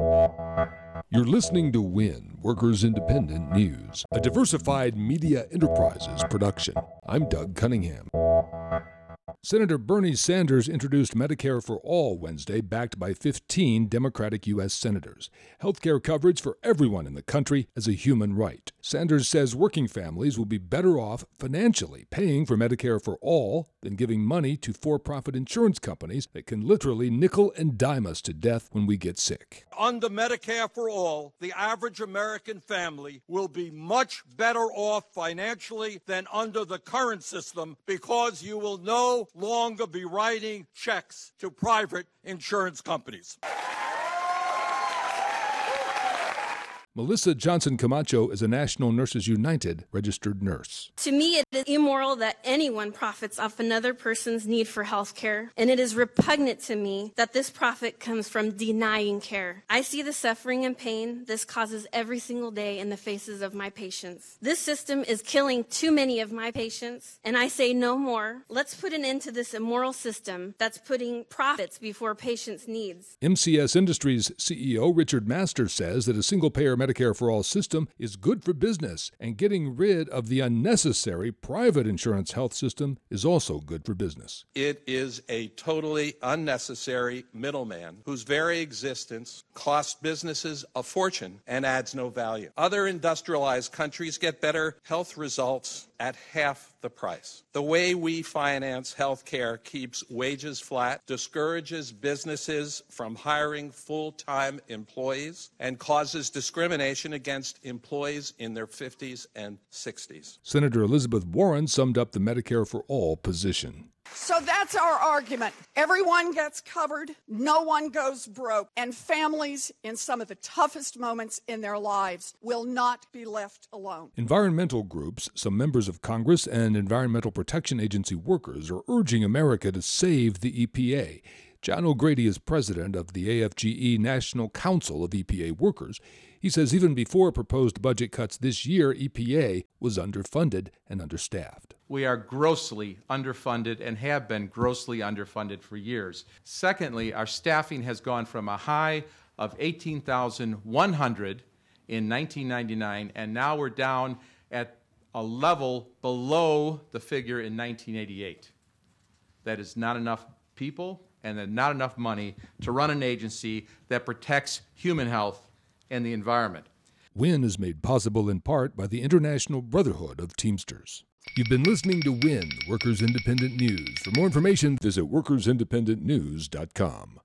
You're listening to WIN, Workers Independent News, a diversified media enterprises production. I'm Doug Cunningham. Senator Bernie Sanders introduced Medicare for All Wednesday, backed by 15 Democratic U.S. senators. Health care coverage for everyone in the country as a human right. Sanders says working families will be better off financially paying for Medicare for All than giving money to for profit insurance companies that can literally nickel and dime us to death when we get sick. Under Medicare for All, the average American family will be much better off financially than under the current system because you will longer be writing checks to private insurance companies. Melissa Johnson Camacho is a National Nurses United registered nurse. To me, it is immoral that anyone profits off another person's need for health care, and it is repugnant to me that this profit comes from denying care. I see the suffering and pain this causes every single day in the faces of my patients. This system is killing too many of my patients, and I say no more. Let's put an end to this immoral system that's putting profits before patients' needs. MCS Industries CEO Richard Masters says that a single payer Medicare for All system is good for business, and getting rid of the unnecessary private insurance health system is also good for business. It is a totally unnecessary middleman whose very existence costs businesses a fortune and adds no value. Other industrialized countries get better health results at half the price. The way we finance health care keeps wages flat, discourages businesses from hiring full time employees, and causes discrimination against employees in their 50s and 60s. Senator Elizabeth Warren summed up the Medicare for All position. So that's our argument. Everyone gets covered, no one goes broke, and families in some of the toughest moments in their lives will not be left alone. Environmental groups, some members of Congress, and Environmental Protection Agency workers are urging America to save the EPA. John O'Grady is president of the AFGE National Council of EPA Workers. He says even before proposed budget cuts this year, EPA was underfunded and understaffed. We are grossly underfunded and have been grossly underfunded for years. Secondly, our staffing has gone from a high of 18,100 in 1999, and now we're down at a level below the figure in 1988. That is not enough people and then not enough money to run an agency that protects human health and the environment. WIN is made possible in part by the International Brotherhood of Teamsters. You've been listening to WIN, Workers Independent News. For more information, visit workersindependentnews.com.